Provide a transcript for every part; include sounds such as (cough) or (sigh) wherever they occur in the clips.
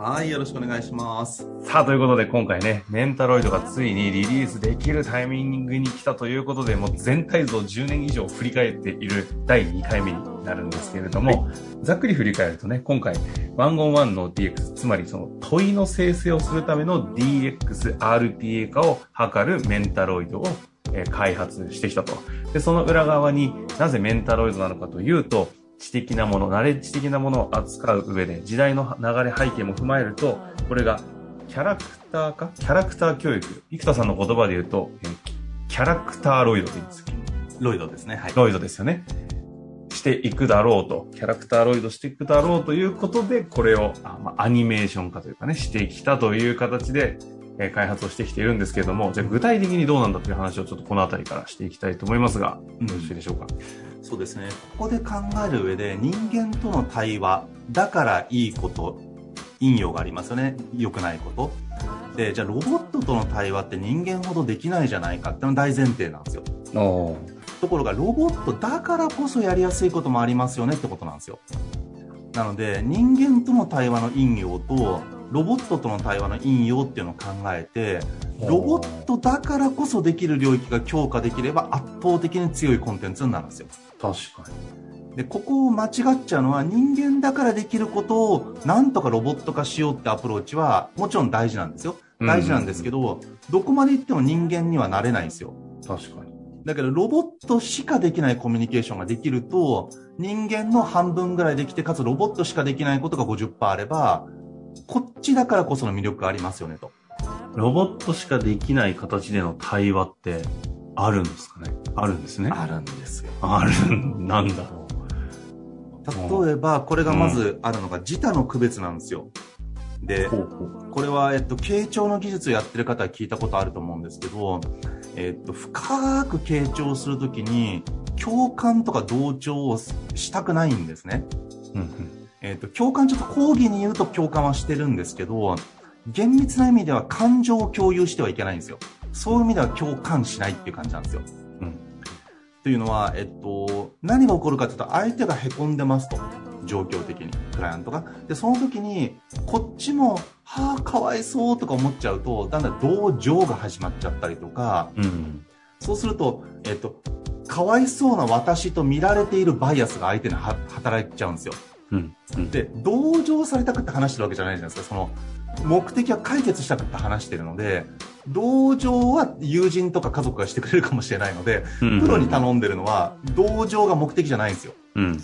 はい、よろしくお願いします。さあ、ということで今回ね、メンタロイドがついにリリースできるタイミングに来たということで、もう全体像10年以上振り返っている第2回目になるんですけれども、はい、ざっくり振り返るとね、今回、ワンゴンワンの DX、つまりその問いの生成をするための DX、RPA 化を図るメンタロイドを開発してきたと。で、その裏側になぜメンタロイドなのかというと、知的なもの、ナレッジ的なものを扱う上で、時代の流れ背景も踏まえると、これがキャラクターか？キャラクター教育。生田さんの言葉で言うと、キャラクターロイドでいいんですロイドですね。はい。ロイドですよね。していくだろうと。キャラクターロイドしていくだろうということで、これを、あまあ、アニメーション化というかね、してきたという形で、え開発をしてきているんですけれども、じゃあ具体的にどうなんだという話をちょっとこの辺りからしていきたいと思いますが、よろしいでしょうか？そうですね。ここで考える上で人間との対話だからいいこと、引用がありますよね。良くないこと。で、じゃあロボットとの対話って人間ほどできないじゃないかっての大前提なんですよ。ところがロボットだからこそやりやすいこともありますよねってことなんですよ。なので人間との対話の引用とロボットとの対話の引用っていうのを考えてロボットだからこそできる領域が強化できれば圧倒的に強いコンテンツになるんですよ確かに。でここを間違っちゃうのは人間だからできることをなんとかロボット化しようってアプローチはもちろん大事なんですよ。大事なんですけど、どこまでいっても人間にはなれないんですよ。確かに。だけどロボットしかできないコミュニケーションができると人間の半分ぐらいできてかつロボットしかできないことが50%あればこっちだからこその魅力がありますよねと。ロボットしかできない形での対話ってあるんですかね？あるんですね？あるんですよ。あるん、なんだろう。例えば、これがまずあるのが自他の区別なんですよ。で、これは、えっと、傾聴の技術をやってる方は聞いたことあると思うんですけど、えっと、深く傾聴するときに、共感とか同調をしたくないんですね。うんうんえっ、ー、と、共感ちょっと講義に言うと共感はしてるんですけど、厳密な意味では感情を共有してはいけないんですよ。そういう意味では共感しないっていう感じなんですよ。うん。というのは、えっと、何が起こるかというと、相手が凹んでますと。状況的に、クライアントが。で、その時に、こっちも、はあ、かわいそうとか思っちゃうと、だんだん同情が始まっちゃったりとか、うん、そうすると、えっと、かわいそうな私と見られているバイアスが相手に働いちゃうんですよ。うんうん、で同情されたくって話してるわけじゃないじゃないですかその目的は解決したくって話してるので同情は友人とか家族がしてくれるかもしれないので、うん。うん、プロに頼んでるのは同情が目的じゃないんですよ、うん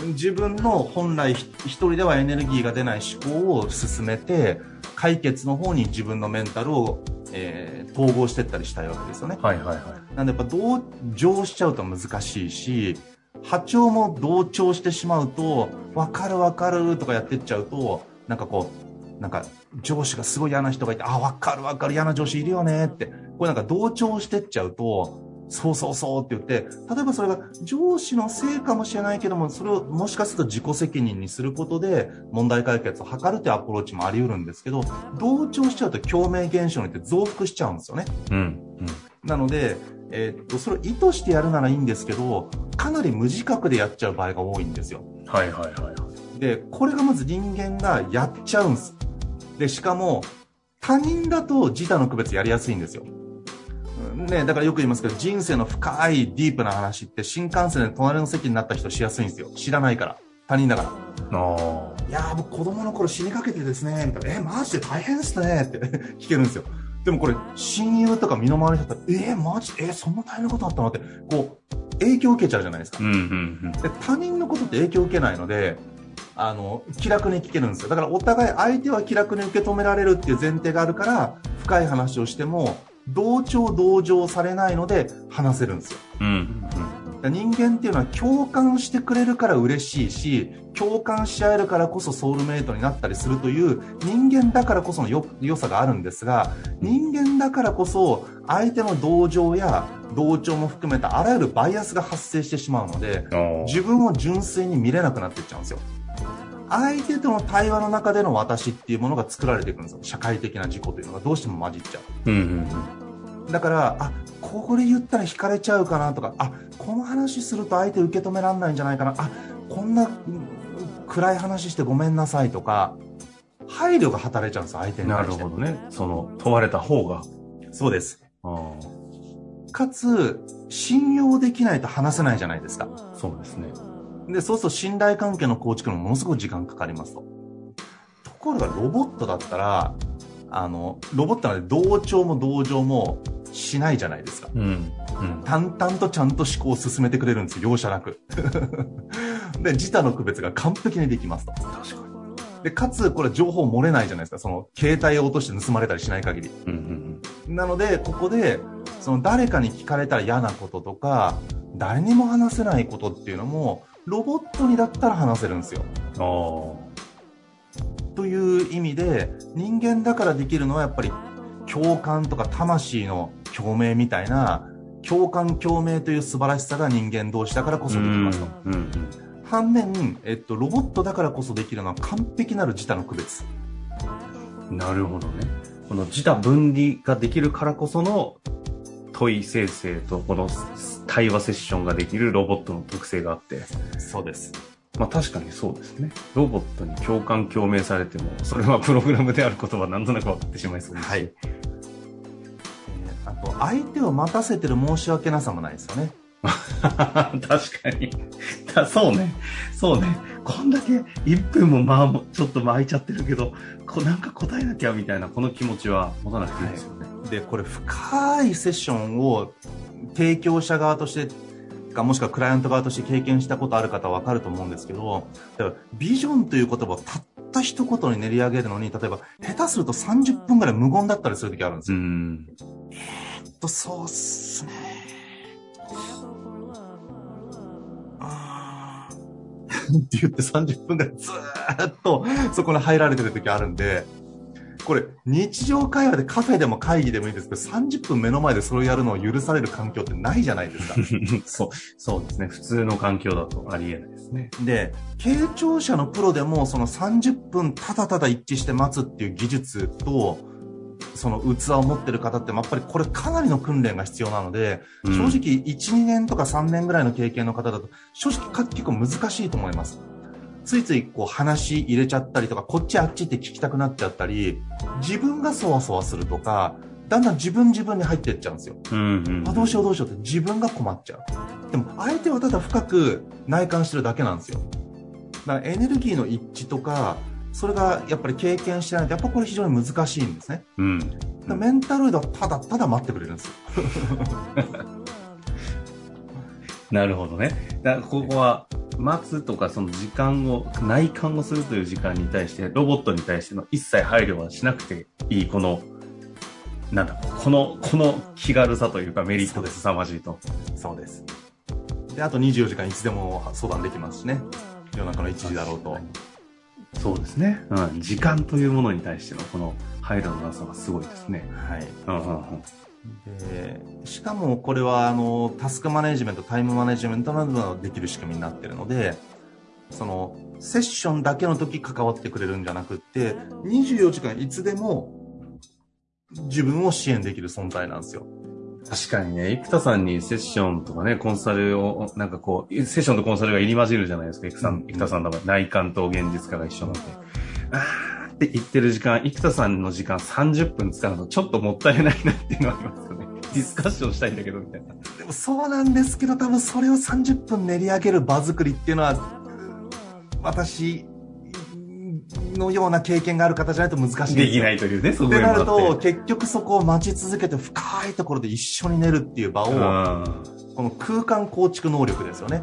うん、自分の本来一人ではエネルギーが出ない思考を進めて解決の方に自分のメンタルを、えー、統合していったりしたいわけですよね、はいはいはい、なんでやっぱ同情しちゃうと難しいし波長も同調してしまうと、わかるわかるとかやってっちゃうと、なんかこう、なんか上司がすごい嫌な人がいて、あ、わかるわかる嫌な上司いるよねって、これなんか同調してっちゃうと、そうそうそうって言って、例えばそれが上司のせいかもしれないけども、それをもしかすると自己責任にすることで問題解決を図るというアプローチもあり得るんですけど、同調しちゃうと共鳴現象によって増幅しちゃうんですよね。うん。うん、なので、えー、っと、それを意図してやるならいいんですけど、かなり無自覚でやっちゃう場合が多いんですよ。はいはいはい。で、これがまず人間がやっちゃうんです。で、しかも、他人だと自他の区別やりやすいんですよ。ね、だからよく言いますけど、人生の深いディープな話って新幹線で隣の席になった人しやすいんですよ。知らないから。他人だから。いや僕子供の頃死にかけてですね、みたいな。え、マジで大変ですねって (laughs) 聞けるんですよ。でもこれ、親友とか身の回りだったら、えー、マジ？えー、そんな大変なことあったの？って、こう、影響を受けちゃうじゃないですか。うんうんうん。で他人のことって影響を受けないので、あの、気楽に聞けるんですよ。だからお互い相手は気楽に受け止められるっていう前提があるから、深い話をしても、同調同情されないので話せるんですよ。うん人間っていうのは共感してくれるから嬉しいし、共感し合えるからこそソウルメイトになったりするという人間だからこその良良さがあるんですが、人間だからこそ相手の同情や同調も含めたあらゆるバイアスが発生してしまうので、うん。自分を純粋に見れなくなっていっちゃうんですよ。相手との対話の中での私っていうものが作られていくんですよ。社会的な自己というのがどうしても混じっちゃう。うんうんだから、あ、これ言ったら惹かれちゃうかなとか、あ、この話すると相手受け止められないんじゃないかな、あ、こんなうん暗い話してごめんなさいとか、配慮が働いちゃうんですよ、相手うん。なに対して。るほどね。その、問われた方が。そうです。あかつ、信用できないと話せないじゃないですか。あ、そうですね。で、そうすると信頼関係の構築にもものすごく時間かかりますと。ところがロボットだったら、あの、ロボットなので同調も同情もしないじゃないですか。うん。うん。淡々とちゃんと思考を進めてくれるんですよ、容赦なく。(laughs) で、自他の区別が完璧にできますと。確かに。で、かつ、これ情報漏れないじゃないですか。その、携帯を落として盗まれたりしない限り。うんうんなので、ここで、その誰かに聞かれたら嫌なこととか、誰にも話せないことっていうのも、ロボットにだったら話せるんですよ。という意味で、人間だからできるのはやっぱり、共感とか魂の共鳴みたいな、共感共鳴という素晴らしさが人間同士だからこあ。そできますと。うんうん。反面、えっと、ロボットだからこそできるのは完璧なる自他の区別。なるほどね。この自他分離ができるからこその問い生成とこの対話セッションができるロボットの特性があって、そうです。まあ確かにそうですね。ロボットに共感共鳴されても、それはプログラムであることはなんとなく分かってしまいそうですし。はい。えーあと、相手を待たせてる申し訳なさもないですよね。(laughs) 確かに。だそうね。そうね。こんだけ1分もまあちょっと巻いちゃってるけど、こなんか答えなきゃみたいなこの気持ちは持たなくていいですよね。で、これ深いセッションを提供者側として、かもしくはクライアント側として経験したことある方はわかると思うんですけど、ビジョンという言葉をたった一言に練り上げるのに、例えば下手すると30分ぐらい無言だったりする時あるんですよ。うん。えっと、そうっすね。って言って30分ぐらいずーっとそこに入られてる時あるんで、これ日常会話でカフェでも会議でもいいですけど、30分目の前でそれをやるのを許される環境ってないじゃないですか。(laughs) そう、そうですね。普通の環境だとありえないですね。で、傾聴者のプロでもその30分ただただ一致して待つっていう技術と、その器を持ってる方って、やっぱりこれかなりの訓練が必要なので、うん正直1、2年とか3年ぐらいの経験の方だと、正直か結構難しいと思います。ついついこう話入れちゃったりとか、こっちあっちって聞きたくなっちゃったり、自分がそわそわするとか、だんだん自分自分に入っていっちゃうんですよ。うんうん。あ、どうしようどうしようって自分が困っちゃう。でも相手はただ深く内観してるだけなんですよ。だからエネルギーの一致とか、それがやっぱり経験してないと、やっぱこれ非常に難しいんですね。うん。メンタロイドはただただ待ってくれるんですよ。(laughs) なるほどね。だここは、待つとか、その時間を、内観をするという時間に対して、ロボットに対しての一切配慮はしなくていい、この、なんだ、この、この気軽さというかメリットで凄まじいと。そうです。で、あと24時間いつでも相談できますしね。夜中の1時だろうと。そうですね。うん。時間というものに対してのこの配慮のなさがすごいですね。はい。うんうんうん。でしかもこれはあのタスクマネジメントタイムマネジメントなどができる仕組みになっているのでそのセッションだけの時関わってくれるんじゃなくって24時間いつでも自分を支援できる存在なんですよ。確かにね、生田さんにセッションとかね、コンサルを、なんかこう、セッションとコンサルが入り混じるじゃないですか、生田さん、うん生田さんの内観と現実化が一緒なんで。あーって言ってる時間、生田さんの時間30分使うのちょっともったいないなっていうのはありますよね。ディスカッションしたいんだけど、みたいな。でもそうなんですけど多分それを30分練り上げる場作りっていうのは私のような経験がある方じゃないと難しいんで。できないというね、そってなると、と、結局そこを待ち続けて深いところで一緒に寝るっていう場を、この空間構築能力ですよね。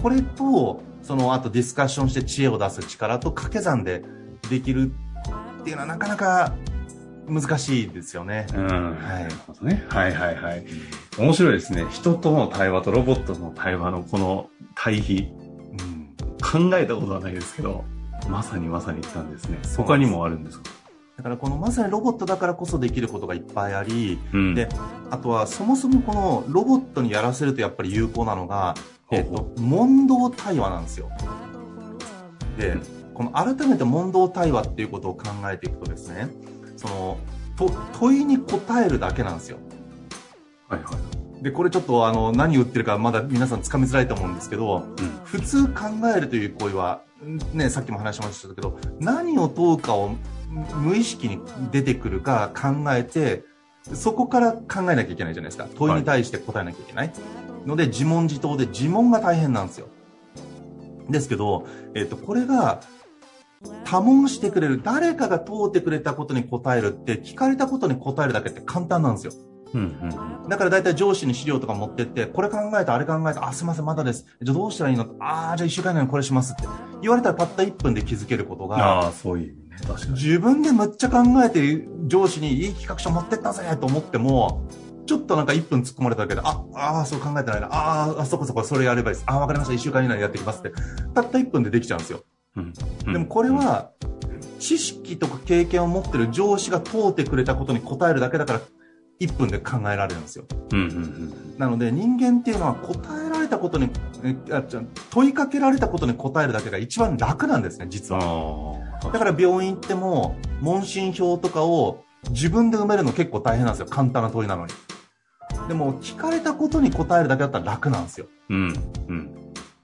これと、その後ディスカッションして知恵を出す力と掛け算でできるっていうのはなかなか難しいですよね。うん。はいなるほどね。はいはいはい。面白いですね。人との対話とロボットの対話のこの対比、うん考えたことはないですけど、まさにまさにって感じですね。他にもあるんですか？だからこのまさにロボットだからこそできることがいっぱいあり、うんで、あとはそもそもこのロボットにやらせるとやっぱり有効なのが、えっほうほと、問答対話なんですよ。で、この改めて問答対話っていうことを考えていくとですね、その、と問いに答えるだけなんですよ。はいはい。で、これちょっとあの、何を言ってるかまだ皆さんつかみづらいと思うんですけど、うん。普通考えるという行為は、ね、さっきも話しましたけど、何を問うかを無意識に出てくるか考えて、そこから考えなきゃいけないじゃないですか。問いに対して答えなきゃいけない。ので、自問自答で自問が大変なんですよ。ですけど、えっと、これが、多問してくれる、誰かが問うてくれたことに答えるって、聞かれたことに答えるだけって簡単なんですよ。うんうんだから大体上司に資料とか持ってって、これ考えた、あれ考えた、あ、すいません、まだです。じゃあどうしたらいいの？ああ、じゃあ一週間以内にこれしますって。言われたらたった1分で気づけることが、ああ、そういう意味ね。確かに。自分でむっちゃ考えて上司にいい企画書持ってったぜと思っても、ちょっとなんか1分突っ込まれただけで、あ、ああ、そう考えてないな。あーあ、そこそこそれやればいいです。ああ、わかりました。1週間以内にやってきますって。たった1分でできちゃうんですよ。うんでもこれ、は、知識とか経験を持ってる上司が問うてくれたことに答えるだけだから、1分で考えられるんですよ。なので人間っていうのは答えられたことに、えあ問いかけられたことに答えるだけが一番楽なんですね、実は。だから病院行っても、問診票とかを自分で埋めるの結構大変なんですよ。簡単な問いなのに。でも、聞かれたことに答えるだけだったら楽なんですよ。うんうん。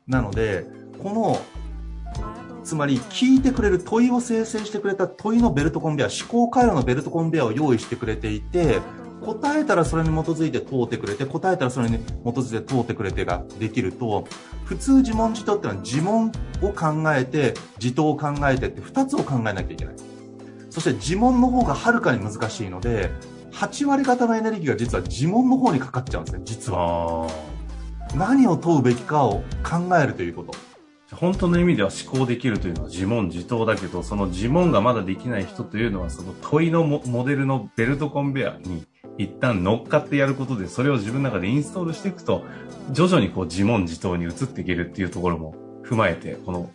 なので、この、つまり聞いてくれる問いを生成してくれた問いのベルトコンベア、思考回路のベルトコンベアを用意してくれていて、答えたらそれに基づいて問うてくれて、答えたらそれに基づいて問うてくれてができると、普通自問自答ってのは自問を考えて、自答を考えてって2つを考えなきゃいけない。そして自問の方がはるかに難しいので、8割方のエネルギーが実は自問の方にかかっちゃうんですね、実は。何を問うべきかを考えるということ。本当の意味では思考できるというのは自問自答だけど、その自問がまだできない人というのは、その問いのモモデルのベルトコンベアに一旦乗っかってやることで、それを自分の中でインストールしていくと、徐々にこう自問自答に移っていけるっていうところも踏まえて、この、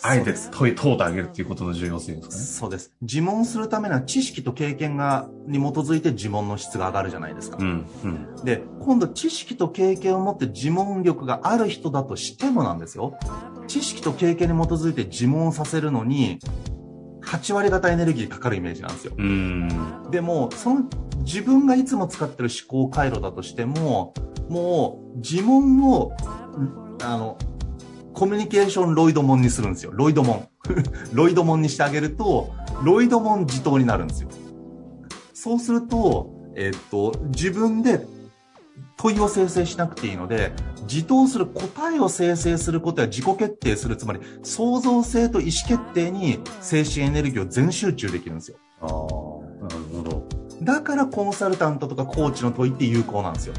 あえて問い、問うてあげるっていうことの重要性ですかね。そうです。自問するためには知識と経験が、に基づいて自問の質が上がるじゃないですか。うん、うん。で、今度知識と経験を持って自問力がある人だとしてもなんですよ。知識と経験に基づいて自問させるのに、8割方エネルギーかかるイメージなんですよ。でも、その自分がいつも使ってる思考回路だとしても、もう自問を、んあの、コミュニケーションロイドモンにするんですよ。ロイドモン。(laughs) ロイドモンにしてあげると、ロイドモン自答になるんですよ。そうすると、えっと、自分で問いを生成しなくていいので、自答する答えを生成することや自己決定する、つまり創造性と意思決定に精神エネルギーを全集中できるんですよ。ああ、なるほど。だからコンサルタントとかコーチの問いって有効なんですよ。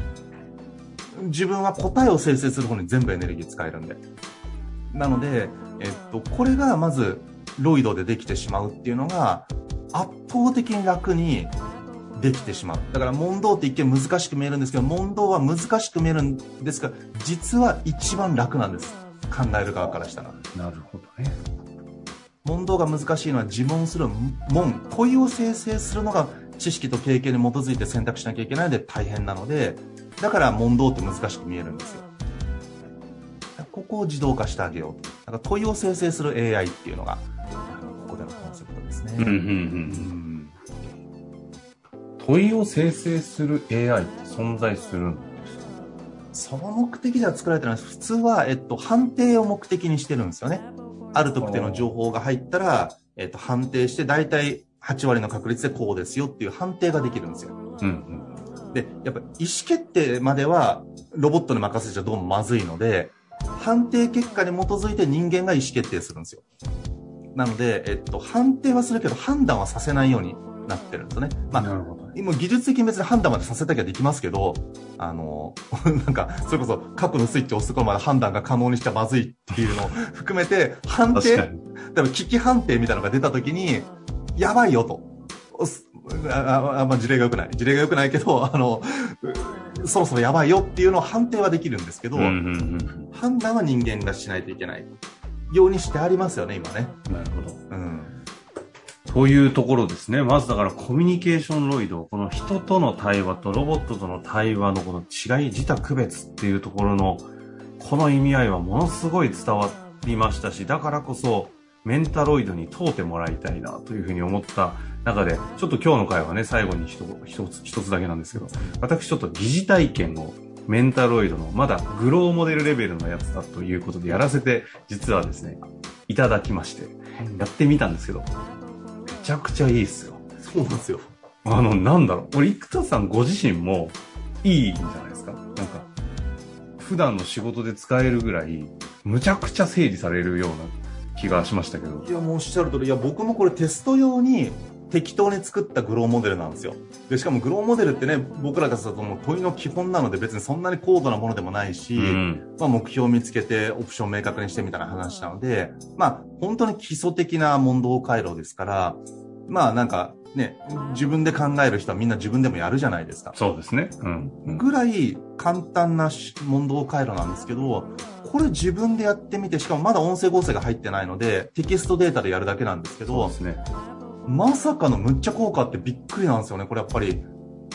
自分は答えを生成する方に全部エネルギー使えるんで。なので、えっと、これがまず、ロイドでできてしまうっていうのが、圧倒的に楽にできてしまう。だから問答って一見難しく見えるんですけど、問答は難しく見えるんですが、実は一番楽なんです。考える側からしたら。なるほどね。問答が難しいのは自問する問、問いを生成するのが知識と経験に基づいて選択しなきゃいけないので大変なので、だから問答って難しく見えるんですよ。ここを自動化してあげようと。だから問いを生成する AI っていうのが、あのここでのコンセプトですね。うん、うん、う。うんん問いを生成する AI って存在するんその目的では作られてないです。普通は、えっと、判定を目的にしてるんですよね。ある特定の情報が入ったら、えっと、判定して、大体8割の確率でこうですよっていう判定ができるんですよ。うん、で、やっぱ意思決定まではロボットに任せちゃどうもまずいので、判定結果に基づいて人間が意思決定するんですよ。なので、えっと、判定はするけど判断はさせないようになってるんですよね。まあ、なるほど。今技術的に別に判断までさせたきゃできますけど、あの、(laughs) なんか、それこそ核のスイッチを押すところまで判断が可能にしちゃまずいっていうのを (laughs) 含めて、判定、確かに。多分危機判定みたいなのが出た時に、やばいよと。ああま事例が良くない。事例が良くないけど、あの、うそろそろやばいよっていうのを判定はできるんですけど、うんうんうん判断は人間がしないといけないようにしてありますよね、今ね。うん。なるほど。うん。というところですね。まずだからコミュニケーションロイド、この人との対話とロボットとの対話のこの違い、自他区別っていうところの、この意味合いはものすごい伝わりましたし、だからこそメンタロイドに問うてもらいたいなというふうに思った中で、ちょっと今日の会はね、最後に一一つ一つだけなんですけど、私ちょっと疑似体験をメンタロイドのまだグローモデルレベルのやつだということでやらせて、実はですね、いただきまして、やってみたんですけど、めちゃくちゃいいっすよ。そうなんですよ。あの、なんだろう。俺、生田さんご自身もいいんじゃないですか？なんか、普段の仕事で使えるぐらい、むちゃくちゃ整理されるような気がしましたけど。いや、もうおっしゃる通り、いや、僕もこれテスト用に適当に作ったグローモデルなんですよ。で、しかもグローモデルってね、僕らがさ、その問いの基本なので別にそんなに高度なものでもないし、うん。まあ目標を見つけてオプションを明確にしてみたいな話なので、まあ本当に基礎的な問答回路ですから、まあなんかね、自分で考える人はみんな自分でもやるじゃないですか。そうですね。うん。うんぐらい簡単なし問答回路なんですけど、これ自分でやってみて、しかもまだ音声合成が入ってないので、テキストデータでやるだけなんですけどね。まさかのむっちゃ効果ってびっくりなんですよね。これやっぱり、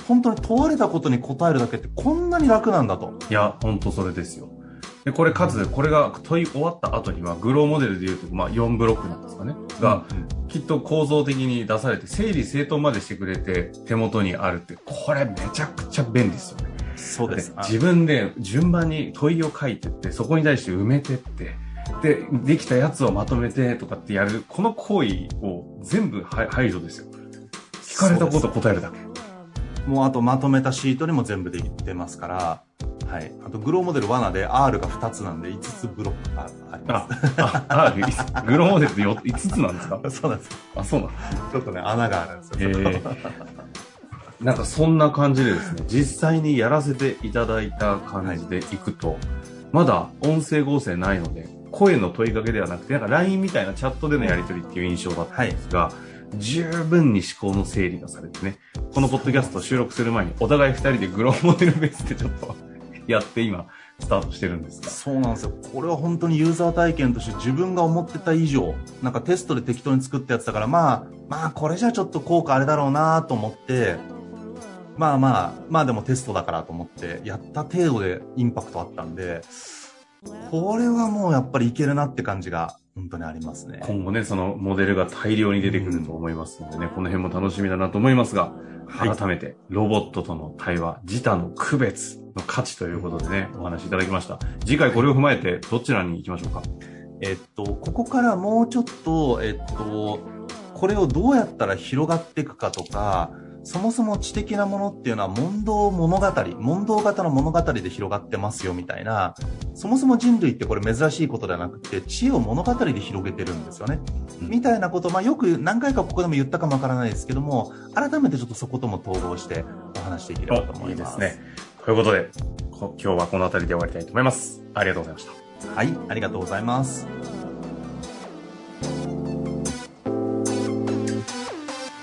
本当に問われたことに答えるだけってこんなに楽なんだと。いや、ほんとそれですよ。で、これかつ、これが問い終わった後には、グローモデルで言うと、まあ4ブロックなんですかね。が、きっと構造的に出されて、整理整頓までしてくれて、手元にあるって、これめちゃくちゃ便利ですよね。そうです。で自分で順番に問いを書いてって、そこに対して埋めてって、で、できたやつをまとめてとかってやる、この行為を全部は排除ですよ。聞かれたことを答えるだけ。もうあとまとめたシートにも全部できてますから、はい。あとグローモデル罠で R が2つなんで5つブロックがありまあ、あ、あ、グローモデルってよ5つなんですか？す。そうなんです。あ、そうなんだ。ちょっとね、穴があるんですよ。えーなんかそんな感じでですね、実際にやらせていただいた感じでいくと、まだ音声合成ないので、声の問いかけではなくて、なんか LINE みたいなチャットでのやり取りっていう印象だったんですが、十分に思考の整理がされてね、このポッドキャストを収録する前に、お互い二人でグローモデルベースでちょっとやって今、スタートしてるんですが。そうなんですよ。これは本当にユーザー体験として自分が思ってた以上、なんかテストで適当に作ったやつだから、まあ、まあこれじゃちょっと効果あれだろうなと思って、まあまあ、まあでもテストだからと思って、やった程度でインパクトあったんで、これはもうやっぱりいけるなって感じが本当にありますね。今後ね、そのモデルが大量に出てくると思いますのでね、この辺も楽しみだなと思いますが、はい改めて、ロボットとの対話、自他の区別の価値ということでね、お話しいただきました。次回これを踏まえて、どちらに行きましょうか？えっと、ここからもうちょっと、えっと、これをどうやったら広がっていくかとか、そもそも知的なものっていうのは問答物語、問答型の物語で広がってますよみたいな、そもそも人類ってこれ珍しいことではなくて、知恵を物語で広げてるんですよね。うんみたいなこと、まあよく何回かここでも言ったかもわからないですけども、改めてちょっとそことも統合してお話しできればと思います。いいですね。ということで、今日はこの辺りで終わりたいと思います。ありがとうございました。はい、ありがとうございます。